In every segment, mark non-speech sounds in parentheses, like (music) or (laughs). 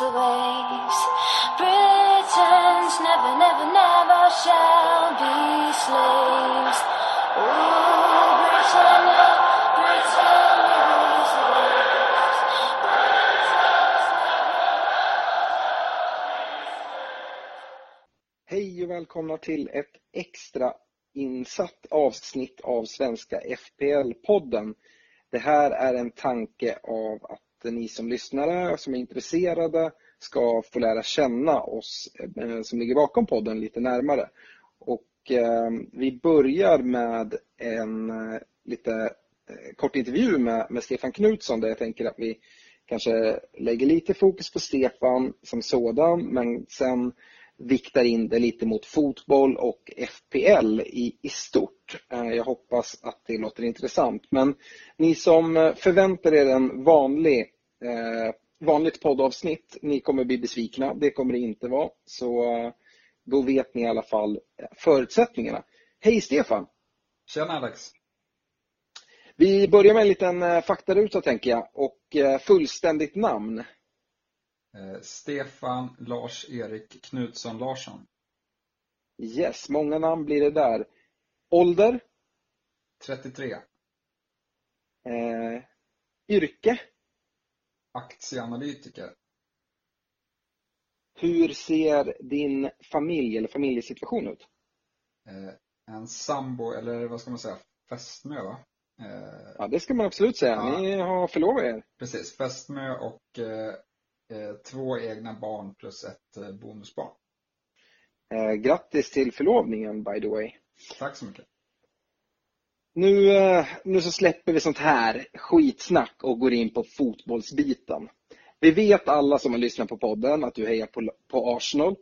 Slaves. Britons never, never, never shall be slaves. Ooh, Britannia, Britannia. Hej och välkomna till ett extra insatt avsnitt av Svenska FPL-podden. Det här är en tanke av att ni som lyssnare som är intresserade ska få lära känna oss eh, som ligger bakom podden lite närmare. Och eh, vi börjar med en eh, lite kort intervju med, med Stefan Knutsson där jag tänker att vi kanske lägger lite fokus på Stefan som sådan men sen viktar in det lite mot fotboll och FPL i, i stort. Eh, Jag hoppas att det låter intressant. Men ni som förväntar er en vanlig, eh, vanligt poddavsnitt, ni kommer bli besvikna. Det kommer det inte vara. Så eh, då vet ni i alla fall förutsättningarna. Hej Stefan! Tjena Alex! Vi börjar med en liten eh, faktaruta tänker jag och fullständigt namn. Eh, Stefan Lars-Erik Knutsson Larsson. Yes, många namn blir det där. Ålder? 33. Eh, yrke? Aktieanalytiker. Hur ser din familj eller familjesituation ut? Eh, en sambo, eller vad ska man säga, fästmö va? Eh, Ja, det ska man absolut säga. Ja. Ni har förlovat er. precis, fästmö och eh, två egna barn plus ett eh, bonusbarn. Eh, grattis till förlovningen by the way. Tack så mycket. Nu, eh, nu så släpper vi sånt här skitsnack och går in på fotbollsbiten. Vi vet alla som har lyssnat på podden att du hejar på, på Arsenal.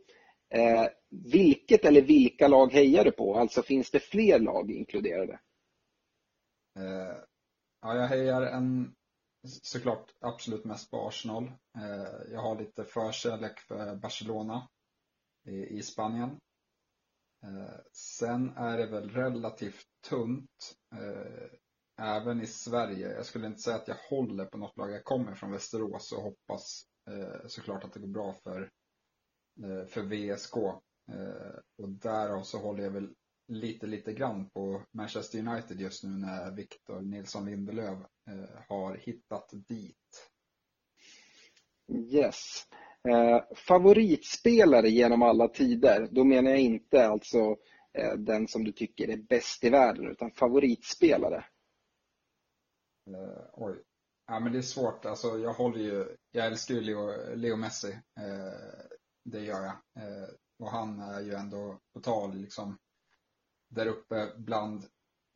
Eh, vilket eller vilka lag hejar du på? Alltså finns det fler lag inkluderade? Eh, ja, jag hejar en, såklart absolut mest på Arsenal. Eh, jag har lite förkärlek för Barcelona i, Spanien. Eh, sen är det väl relativt tunt eh, även i Sverige. Jag skulle inte säga att jag håller på något lag. Jag kommer från Västerås och hoppas såklart att det går bra för, för VSK. Och därav så håller jag väl lite, lite grann på Manchester United just nu när Victor Nilsson Lindelöf har hittat dit. Yes. Eh, favoritspelare genom alla tider, då menar jag inte alltså eh, den som du tycker är bäst i världen utan favoritspelare. Eh, oj. Ja, men det är svårt. Alltså, jag håller ju, jag älskar ju Leo, Leo Messi. Eh, det gör jag. Eh, och han är ju ändå på tal liksom där uppe bland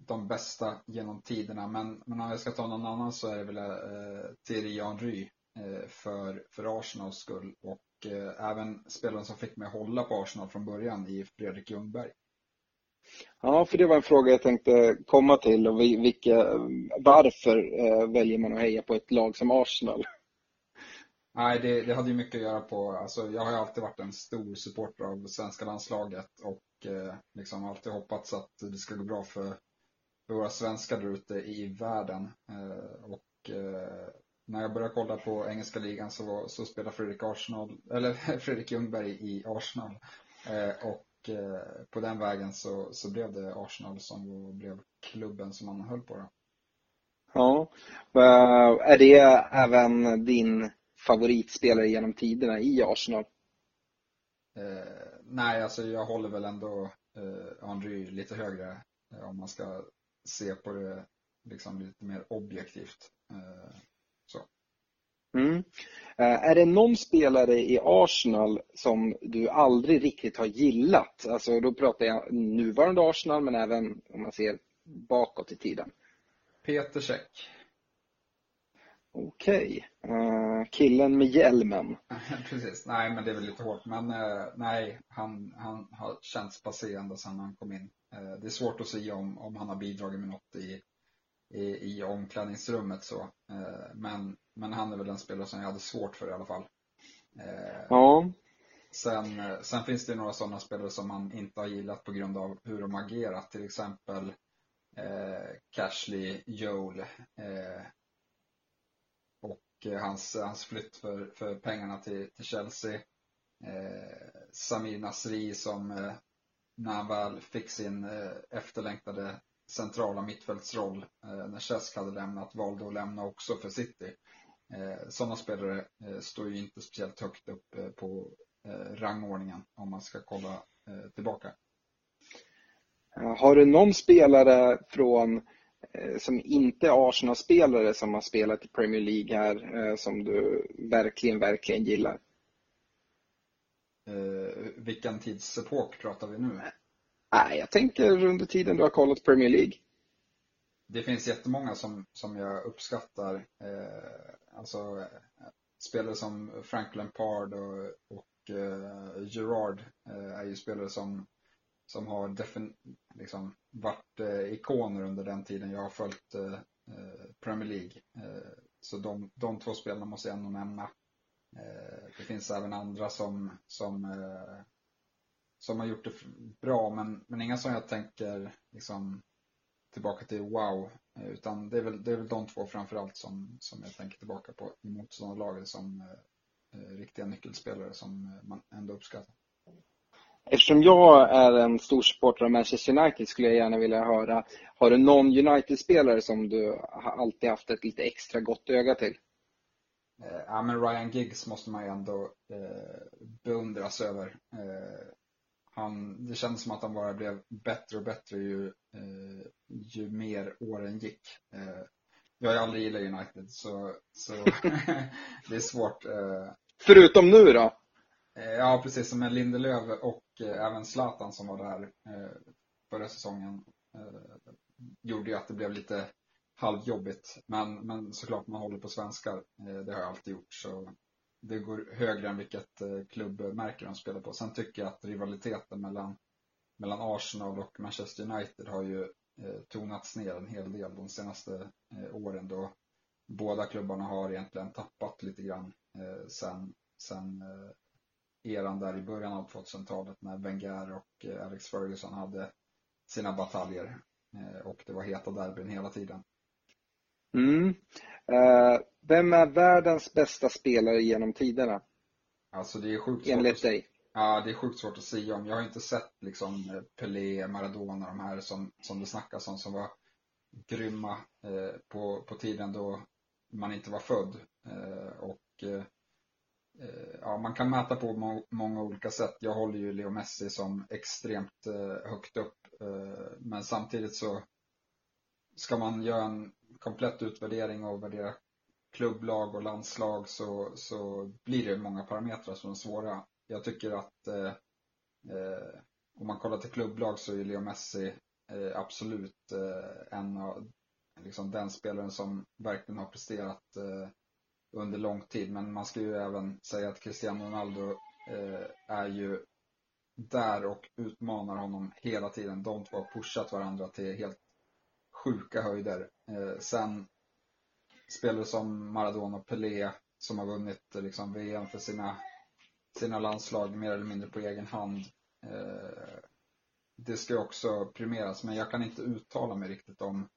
de bästa genom tiderna. Men, men om jag ska ta någon annan så är det väl eh, Thierry Henry eh, för, för Arsenals skull. Och eh, även spelaren som fick mig att hålla på Arsenal från början i Fredrik Ljungberg. Ja, för det var en fråga jag tänkte komma till och vi- vilka, varför eh, väljer man att heja på ett lag som Arsenal? Nej, det, det hade ju mycket att göra på, alltså jag har ju alltid varit en stor supporter av svenska landslaget och eh, liksom alltid hoppats att det ska gå bra för våra svenskar där ute i världen. Eh, och eh, när jag började kolla på engelska ligan så, var, så spelade Fredrik Arsenal, eller (laughs) Fredrik Ljungberg i Arsenal. Eh, och på den vägen så, så blev det Arsenal som blev klubben som man höll på. Då. Ja, är det även din favoritspelare genom tiderna i Arsenal? Eh, nej, alltså jag håller väl ändå eh, Henry lite högre eh, om man ska se på det liksom lite mer objektivt. Eh, så. Mm. Eh, är det någon spelare i Arsenal som du aldrig riktigt har gillat? Alltså då pratar jag nuvarande Arsenal men även om man ser bakåt i tiden. Peter Käck. Okej. Okay. Uh, killen med hjälmen. (laughs) Precis. Nej, men det är väl lite hårt. Men nej, han, han har känts passé ända sedan han kom in. Uh, det är svårt att säga om, om han har bidragit med något i, i, i omklädningsrummet så. men, men han är väl en spelare som jag hade svårt för i alla fall. ja. Sen, sen finns det några sådana spelare som man inte har gillat på grund av hur de agerat. Till exempel Cashley Joel Eh, hans, hans flytt för, för pengarna till, till Chelsea. Eh, Samir Nasri som eh, när han väl fick sin eh, efterlängtade centrala mittfältsroll eh, när Cesk hade lämnat valde att lämna också för City. Eh, sådana spelare står ju inte speciellt högt upp på rangordningen om man ska kolla tillbaka. Har du någon spelare från som inte är Arsenal-spelare som har spelat i Premier League här som du verkligen, verkligen gillar? Eh, vilken tidsepok pratar vi nu? Nej, jag tänker under tiden du har kollat Premier League. Det finns jättemånga som, som jag uppskattar. Eh, alltså spelare som Frank Lampard och, och eh, Gerard eh, är ju spelare som som har defin, liksom, varit eh, ikoner under den tiden jag har följt eh, eh Premier League. Eh, så de, de två spelarna måste jag ändå nämna. Eh, det finns även andra som, som, eh, som har gjort det bra, men, men inga som jag tänker liksom, tillbaka till wow. Utan det är väl, det är väl de två framförallt som, som jag tänker tillbaka på i motståndarlaget som eh, riktiga nyckelspelare som man ändå uppskattar. Eftersom jag är en stor supporter av Manchester United skulle jag gärna vilja höra, har du någon United-spelare som du alltid haft ett lite extra gott öga till? Eh, ja, men Ryan Giggs måste man ju ändå eh, beundras över. Eh, han, det kändes som att han bara blev bättre och bättre ju, eh, ju mer åren gick. Eh, jag har ju aldrig gillat United så, så (laughs) det är svårt. Eh. Förutom nu då? Eh, ja, precis som med Lindelöf och även Zlatan som var där förra säsongen gjorde ju att det blev lite halvjobbigt. Men, men såklart man håller på svenskar. Eh, det har jag alltid gjort. Så det går högre än vilket eh, klubbmärke de spelar på. Sen tycker jag att rivaliteten mellan, mellan Arsenal och Manchester United har ju eh, tonats ner en hel del de senaste åren då båda klubbarna har egentligen tappat lite grann sen, sen eran där i början av 2000-talet när Wenger och Alex Ferguson hade sina bataljer. Och det var heta derbyn hela tiden. Mm. Uh, vem är världens bästa spelare genom tiderna? Alltså det är sjukt svårt Enligt dig? Ja, det är sjukt svårt att säga om. Jag har inte sett liksom Pelé, Maradona, de här som, som det snackas om som var grymma eh, på, på tiden då man inte var född. Eh, och eh, Eh, ja, man kan mäta på må många olika sätt. Jag håller ju Leo Messi som extremt eh, högt upp. Eh, men samtidigt så ska man göra en komplett utvärdering och värdera klubblag och landslag så, så blir det många parametrar som är svåra. Jag tycker att eh, eh, om man kollar till klubblag så är Leo Messi eh, absolut eh, en av liksom den spelaren som verkligen har presterat eh, under lång tid. Men man ska ju även säga att Cristiano Ronaldo eh, är ju där och utmanar honom hela tiden. De två har pushat varandra till helt sjuka höjder. Eh, sen spelare som Maradona och Pelé som har vunnit eh, liksom, VM för sina, sina landslag mer eller mindre på egen hand. Eh, det ska också premieras men jag kan inte uttala mig riktigt om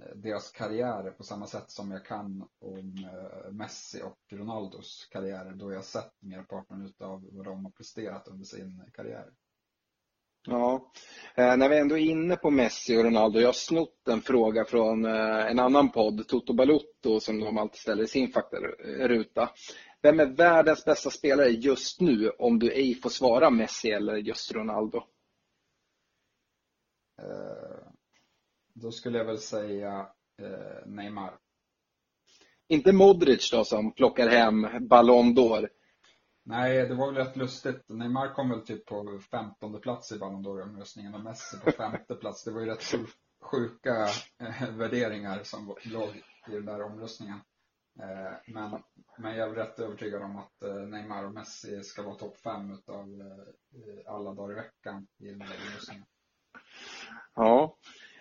eh, deras karriärer på samma sätt som jag kan om eh, Messi och Ronaldos karriärer då jag sett merparten utav vad de har presterat under sin karriär. Ja, eh, när vi ändå är inne på Messi och Ronaldo, jag har snott en fråga från en annan podd, Toto Balutto, som de alltid ställer i sin faktaruta. Vem är världens bästa spelare just nu om du ej får svara Messi eller just Ronaldo? Eh, då skulle jag väl säga eh, Neymar. Inte Modric då som plockar hem Ballon d'Or. Nej, det var väl rätt lustigt. Neymar kom väl typ på femtonde plats i Ballon d'Or-omröstningen och Messi på femte plats. Det var ju rätt sjuka eh, värderingar som låg i den där omröstningen. Eh, men, men jag är rätt övertygad om att eh, Neymar och Messi ska vara topp fem utav alla dagar i veckan i den där omröstningen. Ja.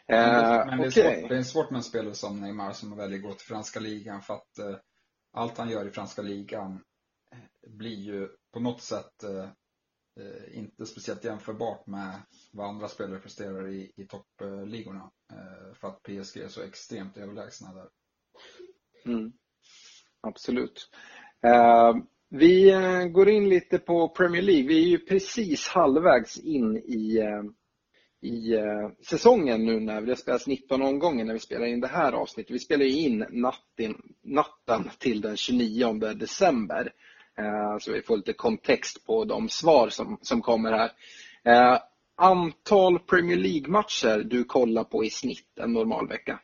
Men, det, men det, är svårt, det är svårt med en spelare som Neymar som väljer att gå till franska ligan för att allt han gör i franska ligan blir ju på något sätt eh, eh, inte speciellt jämförbart med vad andra spelare presterar i, i toppligorna. Eh, för att PSG är så extremt överlägsna där. Mm. Absolut. Uh, vi går in lite på Premier League. Vi är ju precis halvvägs in i, i säsongen nu när det spelas 19 omgångar när vi spelar in det här avsnittet. Vi spelar ju in natten, natten till den 29 december. Eh, så vi får lite kontext på de svar som, som kommer här. Eh, antal Premier League-matcher du kollar på i snitt en normal vecka?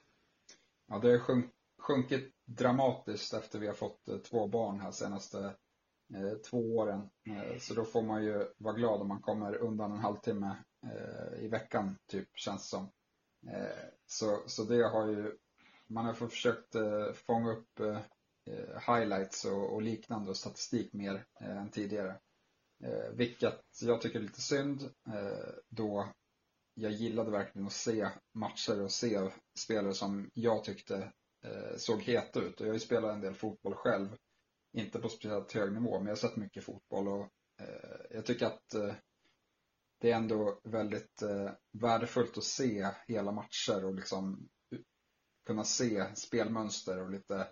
Ja, det har sjunkit dramatiskt efter vi har fått eh, två barn här senaste två åren. Så då får man ju vara glad om man kommer undan en halvtimme i veckan, typ, känns det som. Så, så det har ju, man har försökt fånga upp Eh, highlights och, och liknande och statistik mer eh, än tidigare. Eh, vilket jag tycker är lite synd då jag gillade verkligen att se matcher och se spelare som jag tyckte eh, såg heta ut. Och jag har ju spelat en del fotboll själv. Inte på speciellt hög nivå, men jag har sett mycket fotboll och eh, jag tycker att eh, det är ändå väldigt eh, värdefullt att se hela matcher och liksom kunna se spelmönster och lite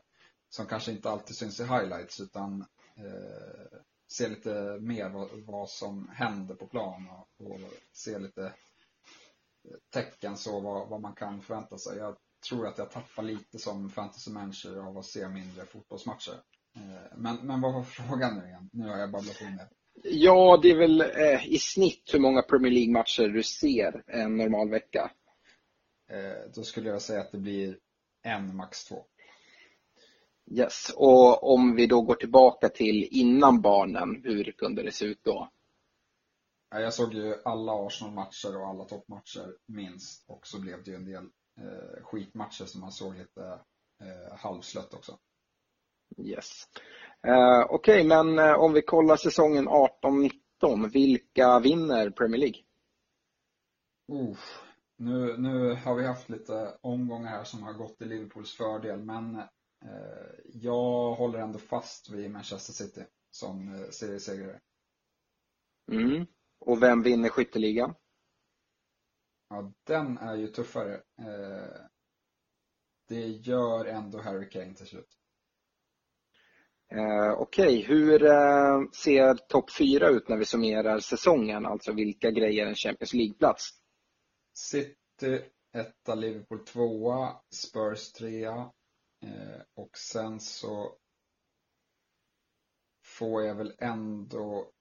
som kanske inte alltid syns i highlights utan eh, se lite mer vad, vad, som händer på plan och, och se lite tecken så vad, vad man kan förvänta sig. Jag tror att jag tappar lite som fantasy manager av att se mindre fotbollsmatcher. Eh, men, men vad var frågan nu igen? Nu har jag babblat in det. Ja, det är väl eh, i snitt hur många Premier League-matcher du ser en normal vecka? Eh, då skulle jag säga att det blir en, max två. Yes, och om vi då går tillbaka till innan barnen, hur kunde det se ut då? Jag såg ju alla Arsenal-matcher och alla toppmatcher minst och så blev det ju en del eh, skitmatcher som man såg lite eh, halvslött också. Yes. Eh, Okej, okay, men eh, om vi kollar säsongen 18-19, vilka vinner Premier League? Uh, nu, nu har vi haft lite omgångar här som har gått i Liverpools fördel, men jag håller ändå fast vid Manchester City som eh, seriesegrare. Mm. Och vem vinner skytteligan? Ja, den är ju tuffare. Eh, det gör ändå Harry Kane till slut. Eh, Okej, okay. hur eh, ser topp fyra ut när vi summerar säsongen? Alltså vilka grejer en Champions League-plats? City etta, Liverpool tvåa, Spurs trea eh, Eh, och sen så får jag väl ändå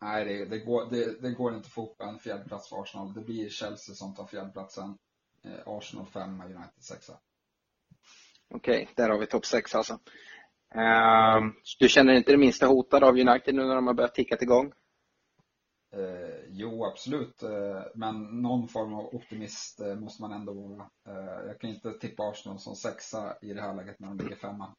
Nej, det, det, går, det, det, går inte att få ihop en fjärdeplats för Arsenal. Det blir Chelsea som tar fjärdeplatsen. Eh, Arsenal femma, United sexa. Okej, okay, där har vi topp sex alltså. Uh, du känner inte det minsta hotad av United nu när de har börjat ticka igång? Eh, jo, absolut. Eh, men någon form av optimist eh, måste man ändå vara. Eh, jag kan inte tippa Arsenal som sexa i det här läget när de ligger femma.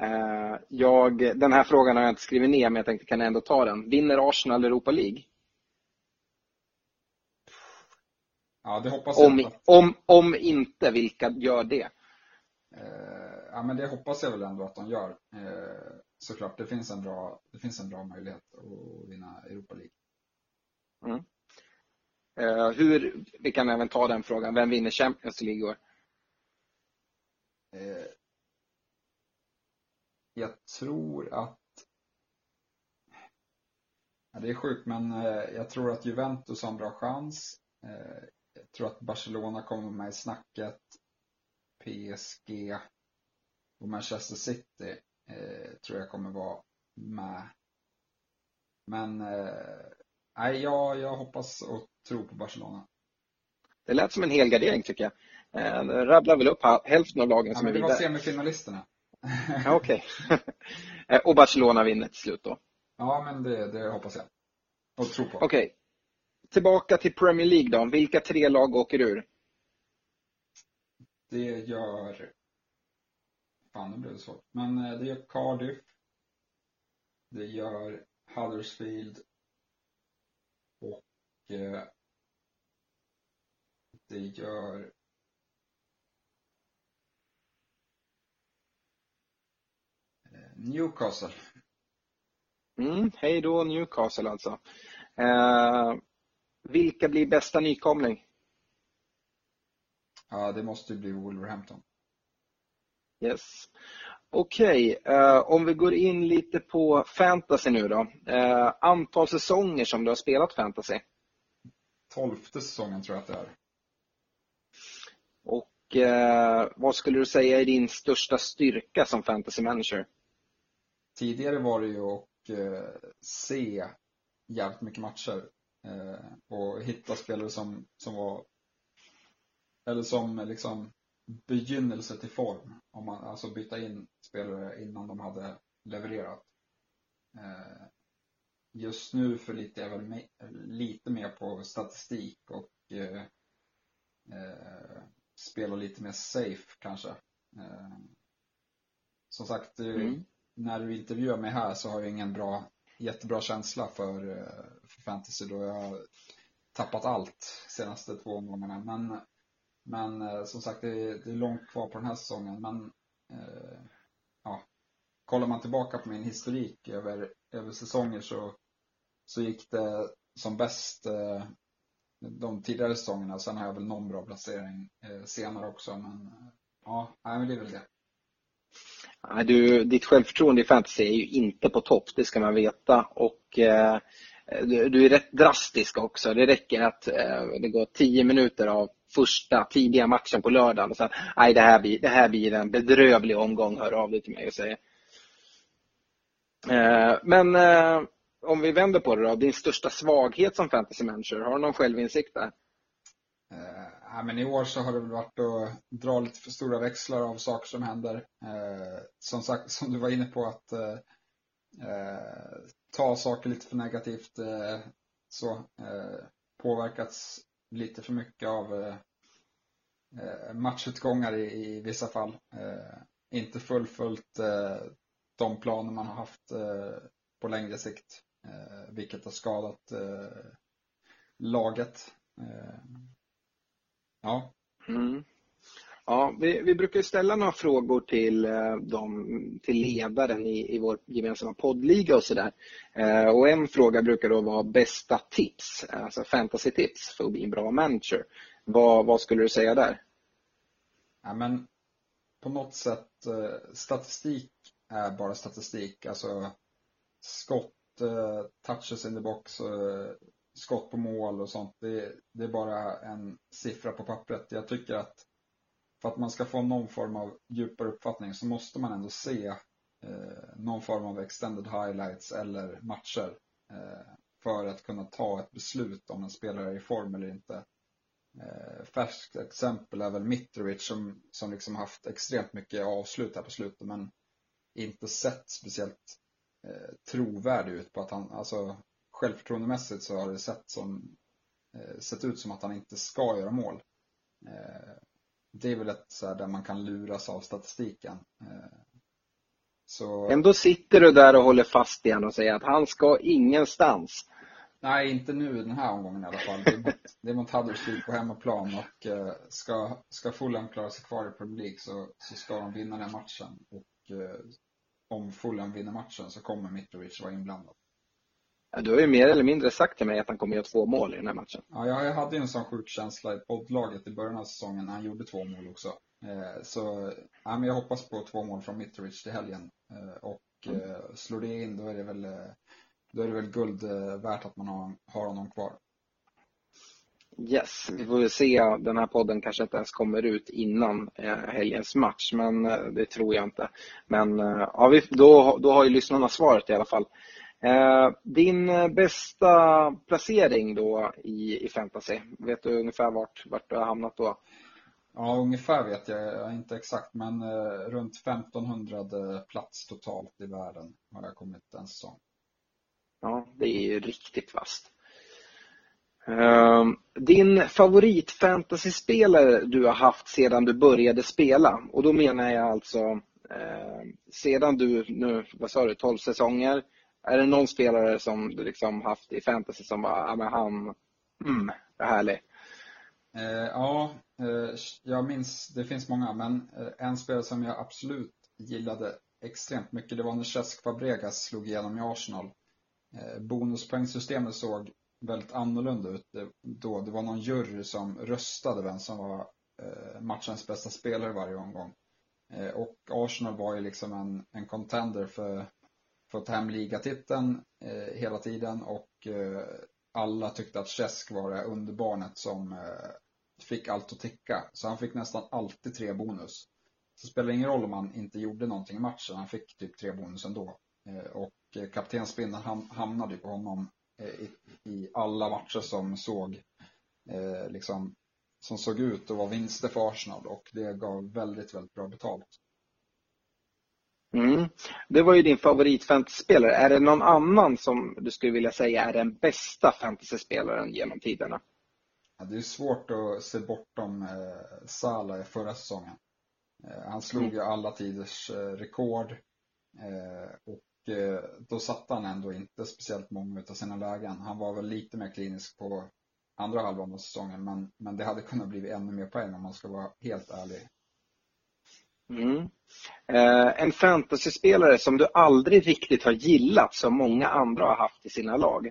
Eh, jag, den här frågan har jag inte skrivit ner, men jag tänkte kan jag ändå ta den. Vinner Arsenal Europa League? Ja, det hoppas jag. Om, om, om inte, vilka gör det? Eh, ja, men det hoppas jag väl ändå att de gör. Eh, såklart, det finns, en bra, det finns en bra möjlighet att vinna Europa League. Mm. hur, vi kan även ta den frågan, vem vinner Champions League i år? jag tror att ja, det är sjukt men eh, jag tror att Juventus har en bra chans. Eh, jag tror att Barcelona kommer med i snacket. PSG och Manchester City eh, tror jag kommer vara med. Men eh, nej, jag, jag hoppas och tror på Barcelona. Det lät som en helgardering tycker jag. Eh, rabblar väl upp hälften av lagen Ja, som är det var vidare. semifinalisterna. (laughs) Ja, Okej. (laughs) Eh, och Barcelona vinner till slut då. Ja, men det, det hoppas jag. Och tror på. Okej. Tillbaka till Premier League då. Vilka tre lag åker ur? Det gör... Fan, nu blev det svårt. Men eh, det gör Cardiff. Det gör Huddersfield. Och eh, det gör... eh, Newcastle. Mm, hej då Newcastle alltså. Eh, vilka blir bästa nykomling? Ja, det måste ju bli Wolverhampton. Yes. Okej, eh, om vi går in lite på fantasy nu då. Eh, antal säsonger som du har spelat fantasy. Tolfte säsongen tror jag att det är. Och eh, vad skulle du säga är din största styrka som fantasy manager? Tidigare var det ju att se jävligt mycket matcher och hitta spelare som, som var eller som liksom begynnelse till form. Om man alltså byta in spelare innan de hade levererat. Eh, just nu förlitar jag väl me- lite mer på statistik och eh, eh, spela lite mer safe kanske. Eh, som sagt, det- Mm. när du intervjuar mig här så har jag ingen bra, jättebra känsla för, eh, för fantasy då jag har tappat allt senaste två omgångarna. Men, men eh, som sagt, det är, det är långt kvar på den här säsongen. Men eh, ja, kollar man tillbaka på min historik över, över säsonger så, så gick det som bäst eh, de tidigare säsongerna. Sen har jag väl någon bra placering eh, senare också. Men eh, ja, nej, men det är väl det. Nej, Du, ditt självförtroende i fantasy är ju inte på topp, det ska man veta. Och eh, du, du är rätt drastisk också. Det räcker att eh, det går tio minuter av första tidiga matchen på lördagen och sen, nej det här blir, det här blir en bedrövlig omgång, hör av dig till mig och säger. Eh, men eh, om vi vänder på det då, din största svaghet som fantasy manager, har du någon självinsikt där? Eh, ja, men I år så har det väl varit att dra lite för stora växlar av saker som händer. Eh, som sagt, som du var inne på, att eh, eh ta saker lite för negativt. Eh, så eh, Påverkats lite för mycket av eh, eh, matchutgångar i, i vissa fall. Eh, inte fullföljt eh, de planer man har haft eh, på längre sikt. Eh, vilket har skadat eh, laget. Eh, Ja, Mm. Ja, vi, vi brukar ställa några frågor till, eh, de, till ledaren i, i vår gemensamma poddliga och sådär. Eh, och en fråga brukar då vara bästa tips, alltså fantasy-tips för att bli en bra manager. Vad, vad skulle du säga där? ja men på något sätt eh, statistik är bara statistik. Alltså skott, touches in the box, skott på mål och sånt. Det, det är bara en siffra på pappret. Jag tycker att för att man ska få någon form av djupare uppfattning så måste man ändå se eh, någon form av extended highlights eller matcher eh, för att kunna ta ett beslut om en spelare är i form eller inte. Eh, färskt exempel är väl Mitrovic som, som liksom haft extremt mycket avslut här på slutet men inte sett speciellt eh, trovärdig ut på att han, alltså självförtroendemässigt så har det sett, som, eh, sett ut som att han inte ska göra mål. Eh, det är väl ett så här, där man kan luras av statistiken. Eh, så, Ändå sitter du där och håller fast igen och säger att han ska ingenstans. nej, inte nu den här omgången i alla fall. Det är mot, det är mot Huddersfield på hemmaplan och eh, ska, ska Fulham klara sig kvar i Premier League så, så ska de vinna den matchen. Och eh, om Fulham vinner matchen så kommer Mitrovic vara inblandad. Du har ju mer eller mindre sagt till mig att han kommer göra två mål i den här matchen. Ja, jag hade ju en sån sjuk känsla i poddlaget i början av säsongen när han gjorde två mål också. Eh, så ja, men jag hoppas på två mål från Mitrovic till helgen. Eh, och eh, slår det in då är det väl, då är det väl guld värt att man har, har honom kvar. Yes, vi får väl se. Den här podden kanske inte ens kommer ut innan helgens match, men det tror jag inte. Men ja, vi, då, då har ju lyssnarna svaret i alla fall. Din bästa placering då i, i fantasy, vet du ungefär vart, vart du har hamnat då? Ja, ungefär vet jag, inte exakt, men runt 1500 plats totalt i världen har jag kommit en säsong. Ja, det är ju riktigt vasst. Ehm, din favorit fantasyspelare du har haft sedan du började spela och då menar jag alltså eh, sedan du nu, vad sa du, 12 säsonger. Är det någon spelare som du liksom haft i fantasy som bara, ja men han, mm, är härlig? Eh, ja, eh, jag minns, det finns många, men eh, en spelare som jag absolut gillade extremt mycket, det var när Cesc Fabregas slog igenom i Arsenal. Eh, bonuspoängsystemet såg väldigt annorlunda ut då. Det var någon jury som röstade vem som var eh, matchens bästa spelare varje omgång. Eh, och Arsenal var ju liksom en, en contender för, fått ta hem ligatiteln eh, hela tiden och eh, alla tyckte att Cesk var det underbarnet som eh, fick allt att ticka. Så han fick nästan alltid tre bonus. Så det spelar ingen roll om han inte gjorde någonting i matchen, han fick typ tre bonus ändå. Eh, och kaptensbindeln hamnade på honom i, i alla matcher som såg eh, liksom, som såg ut att vara vinster för Arsenal och det gav väldigt, väldigt bra betalt. Mm. Det var ju din favoritfantasyspelare. Är det någon annan som du skulle vilja säga är den bästa fantasyspelaren genom tiderna? Ja, det är svårt att se bortom eh, Salah förra säsongen. Eh, han slog mm. ju alla tiders eh, rekord eh, och Eh, då satte han ändå inte speciellt många av sina lägen. Han var väl lite mer klinisk på andra halvan av säsongen men, men det hade kunnat bli ännu mer poäng om man ska vara helt ärlig. Mm. Eh, en fantasyspelare som du aldrig riktigt har gillat som många andra har haft i sina lag?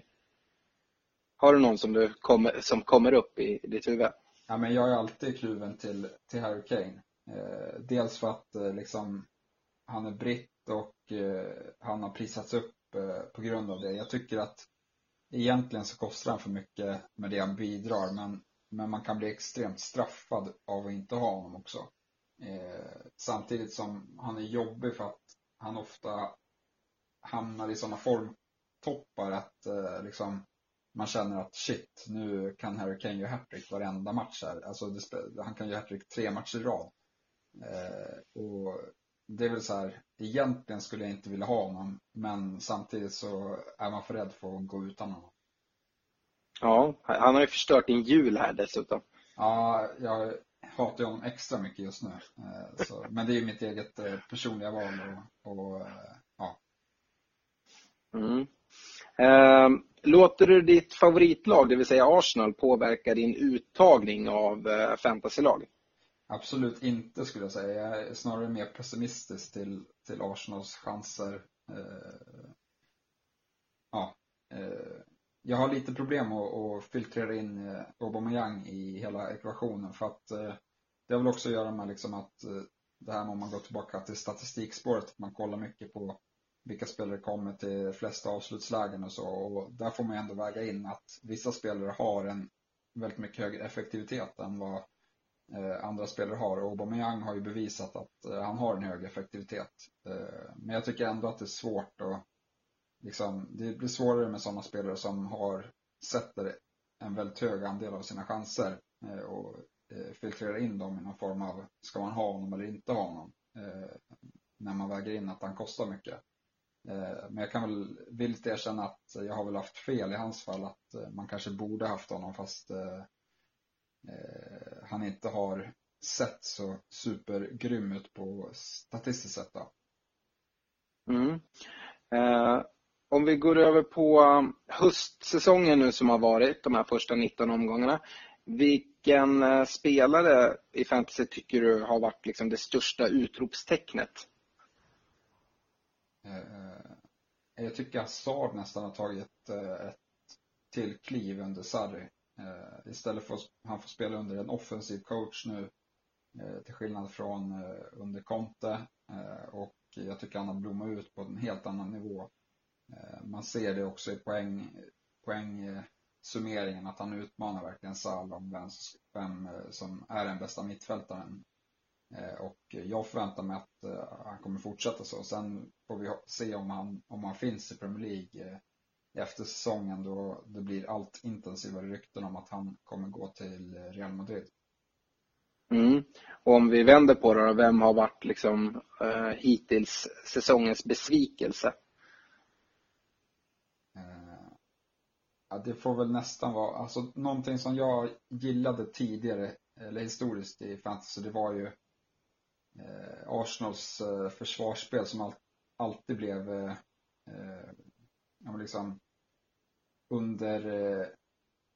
Har du någon som, du kommer, som kommer upp i ditt huvud? Ja, men jag är alltid kluven till, till Harry Kane. Eh, dels för att eh, liksom, han är britt och eh, han har prisats upp eh, på grund av det. Jag tycker att egentligen så kostar han för mycket med det han bidrar men, men man kan bli extremt straffad av att inte ha honom också. Eh, samtidigt som han är jobbig för att han ofta hamnar i sådana formtoppar att eh, liksom man känner att shit, nu kan Harry Kane göra hattrick varenda match här. Alltså det, han kan göra hattrick tre matcher i rad. Eh, och det är väl så här, egentligen skulle jag inte vilja ha honom, men samtidigt så är man för rädd för att gå utan honom. Ja, han har ju förstört din jul här dessutom. Ja, jag hatar honom extra mycket just nu. Eh, så, men det är ju mitt eget eh, personliga val och, och eh, ja. Mm. Eh, låter du ditt favoritlag, det vill säga Arsenal, påverka din uttagning av fantasylag? Absolut inte skulle jag säga. Jag är snarare mer pessimistisk till, till Arsenals chanser. Eh, ja, jag har lite problem att, att filtrera in Aubameyang i hela ekvationen för att det har väl också att göra med liksom att eh, det här med om man går tillbaka till statistikspåret, att man kollar mycket på vilka spelare kommer till flesta avslutslägen och så och där får man ändå väga in att vissa spelare har en väldigt mycket högre effektivitet än vad eh, andra spelare har. Och Aubameyang har ju bevisat att eh, han har en hög effektivitet. Men jag tycker ändå att det är svårt att liksom, det blir svårare med sådana spelare som har sätter en väldigt hög andel av sina chanser och Eh, filtrera in dem i någon form av, ska man ha honom eller inte ha honom? Eh, när man väger in att han kostar mycket. Eh, men jag kan väl villigt erkänna att jag har väl haft fel i hans fall att man kanske borde haft honom fast han inte har sett så supergrym ut på statistiskt sett. Då. Mm. Eh, om vi går över på um, höstsäsongen nu som har varit, de här första 19 omgångarna. Vilken eh, spelare i fantasy tycker du har varit liksom det största utropstecknet? Eh, eh, jag tycker Hazard nästan har tagit ett, ett till kliv under Sarri. Istället för att han får spela under en offensiv coach nu till skillnad från under Conte och jag tycker han har blommat ut på en helt annan nivå. Man ser det också i poäng, poäng summeringen att han utmanar verkligen Salah om vem, vem eh, som är den bästa mittfältaren. Eh, och jag förväntar mig att eh, han kommer fortsätta så. Sen får vi se om han, om han finns i Premier League efter säsongen då det blir allt intensivare rykten om att han kommer gå till Real Madrid. Mm. Och om vi vänder på det då, vem har varit liksom uh, hittills säsongens besvikelse? Ja, det får väl nästan vara, alltså någonting som jag gillade tidigare, eller historiskt i fantasy, det var ju eh, Arsenals eh, försvarsspel som all, alltid blev, eh, eh liksom under, eh,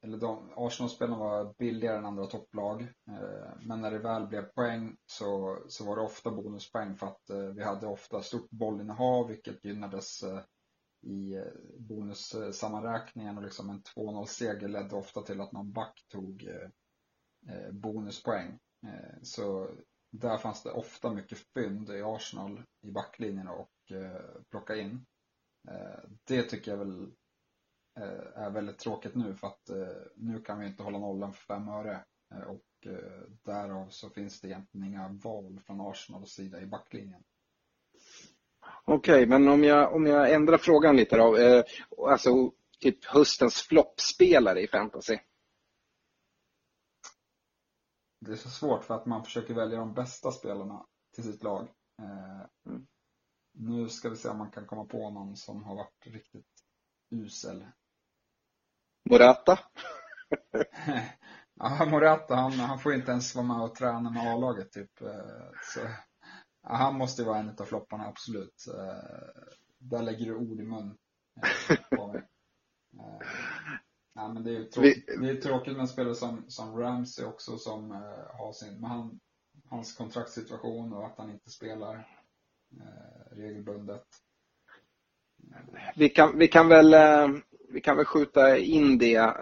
eller de, Arsenalspelen var billigare än andra topplag, eh, men när det väl blev poäng så, så var det ofta bonuspoäng för att eh, vi hade ofta stort bollinnehav, vilket gynnades eh, i eh, bonussammanräkningen och liksom en 2-0 seger ledde ofta till att någon back tog eh, eh, bonuspoäng. Så där fanns det ofta mycket fynd i Arsenal i backlinjen och plocka in. Det tycker jag väl är väldigt tråkigt nu för att nu kan vi inte hålla nollan för fem öre och därav så finns det egentligen inga val från Arsenals sida i backlinjen. Okej, okay, men om jag, om jag ändrar frågan lite då. Eh, alltså typ höstens floppspelare i fantasy. Det är så svårt för att man försöker välja de bästa spelarna till sitt lag. Eh, mm. Nu ska vi se om man kan komma på någon som har varit riktigt usel. Morata? (laughs) ja, Morata han, han får inte ens vara med och träna med A-laget typ. Eh, så Ja, han måste vara en av flopparna, absolut. Uh, där lägger du ord i mun på mig. Uh, ja, men det, är tråkigt, det är tråkigt med en spelare som, som Ramsey också som har sin, med han, hans kontraktssituation och att han inte spelar regelbundet. Vi kan, vi kan väl vi kan väl skjuta in det.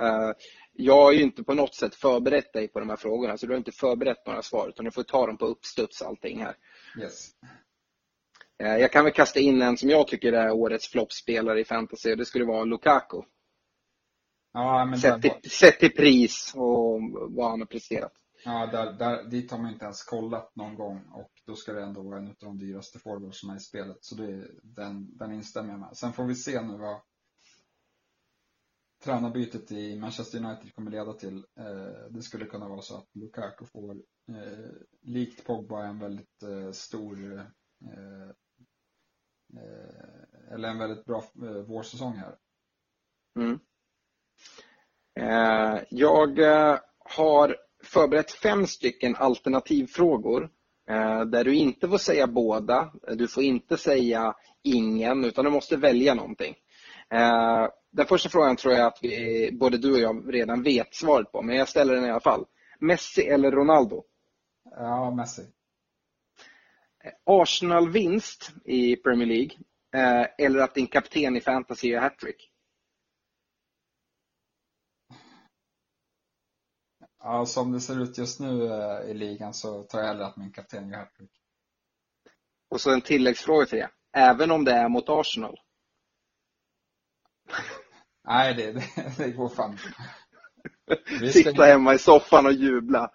Jag har ju inte på något sätt förberett dig på de här frågorna, så du har inte förberett några svar, utan du får ta dem på uppstuds allting här. Yes. Eh, jag kan väl kasta in en som jag tycker är årets floppspelare i fantasy. Det skulle vara Lukaku. Ja, men sett, till, sett till pris och vad han har presterat. Ja, där, där, dit har man inte ens kollat någon gång och då ska det ändå vara en av de dyraste forwardsarna i spelet. Så det, den, den instämmer jag med. Sen får vi se nu vad tränarbytet i Manchester United kommer leda till. Eh, det skulle kunna vara så att Lukaku får eh, likt Pogba en väldigt eh, stor eh, eh, eller en väldigt bra eh, vårsäsong här. Mm. Eh, jag eh, har förberett fem stycken alternativfrågor eh, där du inte får säga båda, du får inte säga ingen utan du måste välja någonting. Den första frågan tror jag att vi, både du och jag redan vet svaret på, men jag ställer den i alla fall. Messi eller Ronaldo? Ja, Messi. Arsenal-vinst i Premier League eh, eller att din kapten i fantasy gör hattrick? Ja, som det ser ut just nu eh, i ligan så tar jag hellre att min kapten gör hattrick. Och så en tilläggsfråga till det. Även om det är mot Arsenal? Nej, det, det, det går fan Sitta hemma i soffan och jubla.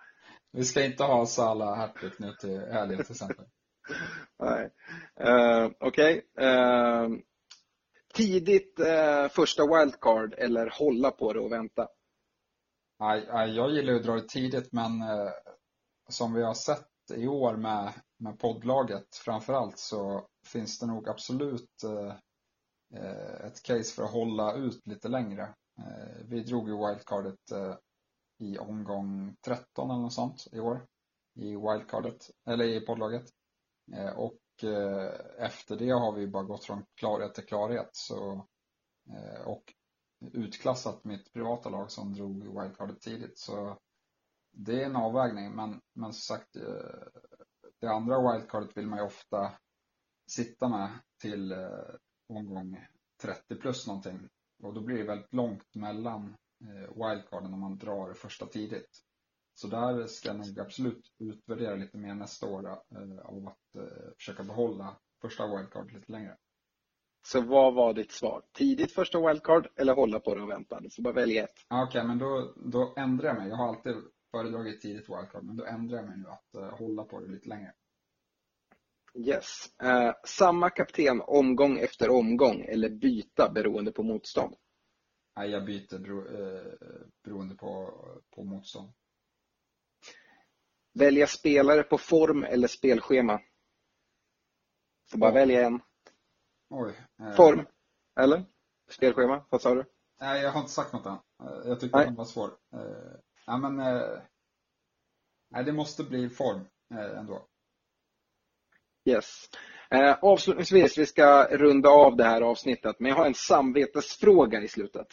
Vi ska inte ha Salah hattrick nu till helgen till exempel. Nej. Uh, Okej. Okay. Uh, eh, tidigt uh, första wildcard eller hålla på det och vänta? Nej, jag gillar att dra det tidigt men som vi har sett i år med, med poddlaget framförallt så finns det nog absolut Eh, ett case för att hålla ut lite längre. Eh, vi drog ju wildcardet eh, i omgång 13 eller något sånt i år i wildcardet, eller i poddlaget. Och efter det har vi bara gått från klarhet till klarhet så, och utklassat mitt privata lag som drog wildcardet tidigt. Så det är en avvägning men, men som sagt det andra wildcardet vill man ju ofta sitta med till omgång 30 plus någonting och då blir det väldigt långt mellan Eh, wildcarden om man drar första tidigt. Så där ska jag nog absolut utvärdera lite mer nästa år eh, av att eh, försöka behålla första wildcard lite längre. Så vad var ditt svar? Tidigt första wildcard eller hålla på det och vänta? Du får bara välja ett. Okej, okay, men då, då ändrar jag mig. Jag har alltid föredragit tidigt wildcard, men då ändrar jag mig nu att hålla på det lite längre. Yes. Uh, samma kapten omgång efter omgång eller byta beroende på motstånd? Nej, jag byter bero, uh, beroende på, på motstånd. Välja spelare på form eller spelschema? Får bara oh. välja en. Oj. Eh. Form? Eller? Spelschema? Vad sa du? Nej, jag har inte sagt något än. Jag tyckte den var svår. Nej, men nej, det måste bli form ändå. Yes. Eh, avslutningsvis, vi ska runda av det här avsnittet, men jag har en samvetesfråga i slutet.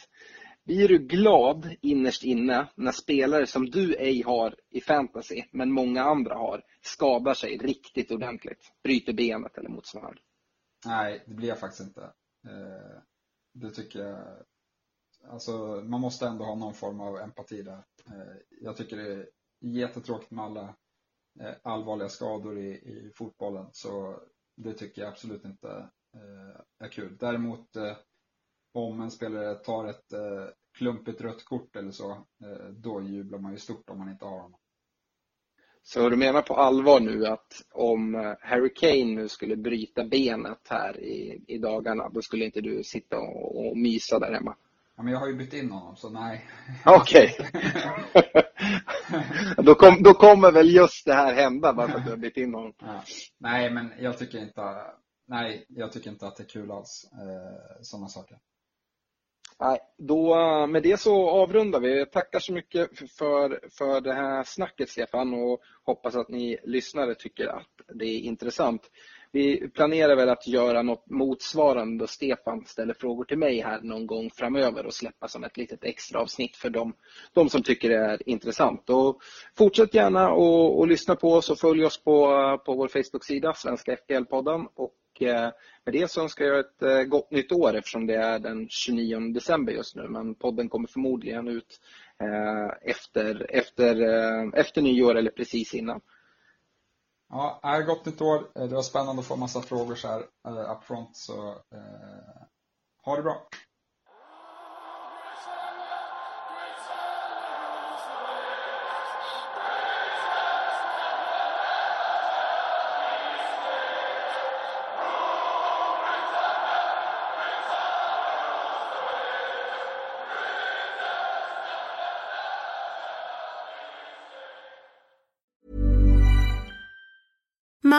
Blir du glad innerst inne när spelare som du ej har i fantasy, men många andra har, skadar sig riktigt ordentligt? Bryter benet eller motsvarande? Nej, det blir jag faktiskt inte. Eh, det tycker jag Alltså, man måste ändå ha någon form av empati där. Eh, jag tycker det är jättetråkigt med alla Eh, allvarliga skador i, i fotbollen. Så det tycker jag absolut inte eh, är kul. Däremot eh, om en spelare tar ett eh, klumpigt rött kort eller så, eh, då jublar man ju stort om man inte har honom. Så du menar på allvar nu att om Harry Kane nu skulle bryta benet här i, i dagarna, då skulle inte du sitta och, och mysa där hemma? Ja, men jag har ju bytt in honom, så nej. Okej. (laughs) Då, kom, då kommer väl just det här hända, bara för att du har bytt in honom. Ja. Nej, men jag tycker inte, nej, jag tycker inte att det är kul alls, eh, sådana saker. Nej, då, med det så avrundar vi. Jag tackar så mycket för, för det här snacket Stefan och hoppas att ni lyssnare tycker att det är intressant. Vi planerar väl att göra något motsvarande då Stefan ställer frågor till mig här någon gång framöver och släppa som ett litet extra avsnitt för dem, de som tycker det är intressant. Och fortsätt gärna och, lyssna på oss och följ oss på, på vår Facebook-sida, Svenska FPL-podden. Och eh, med det så önskar jag ett eh, gott nytt år eftersom det är den 29 december just nu. Men podden kommer förmodligen ut eh, efter, efter, efter nyår eller precis innan. Ja, är gott nytt år. Eh, det var spännande att få massa frågor så här eh, upfront. up front, så eh, ha det bra.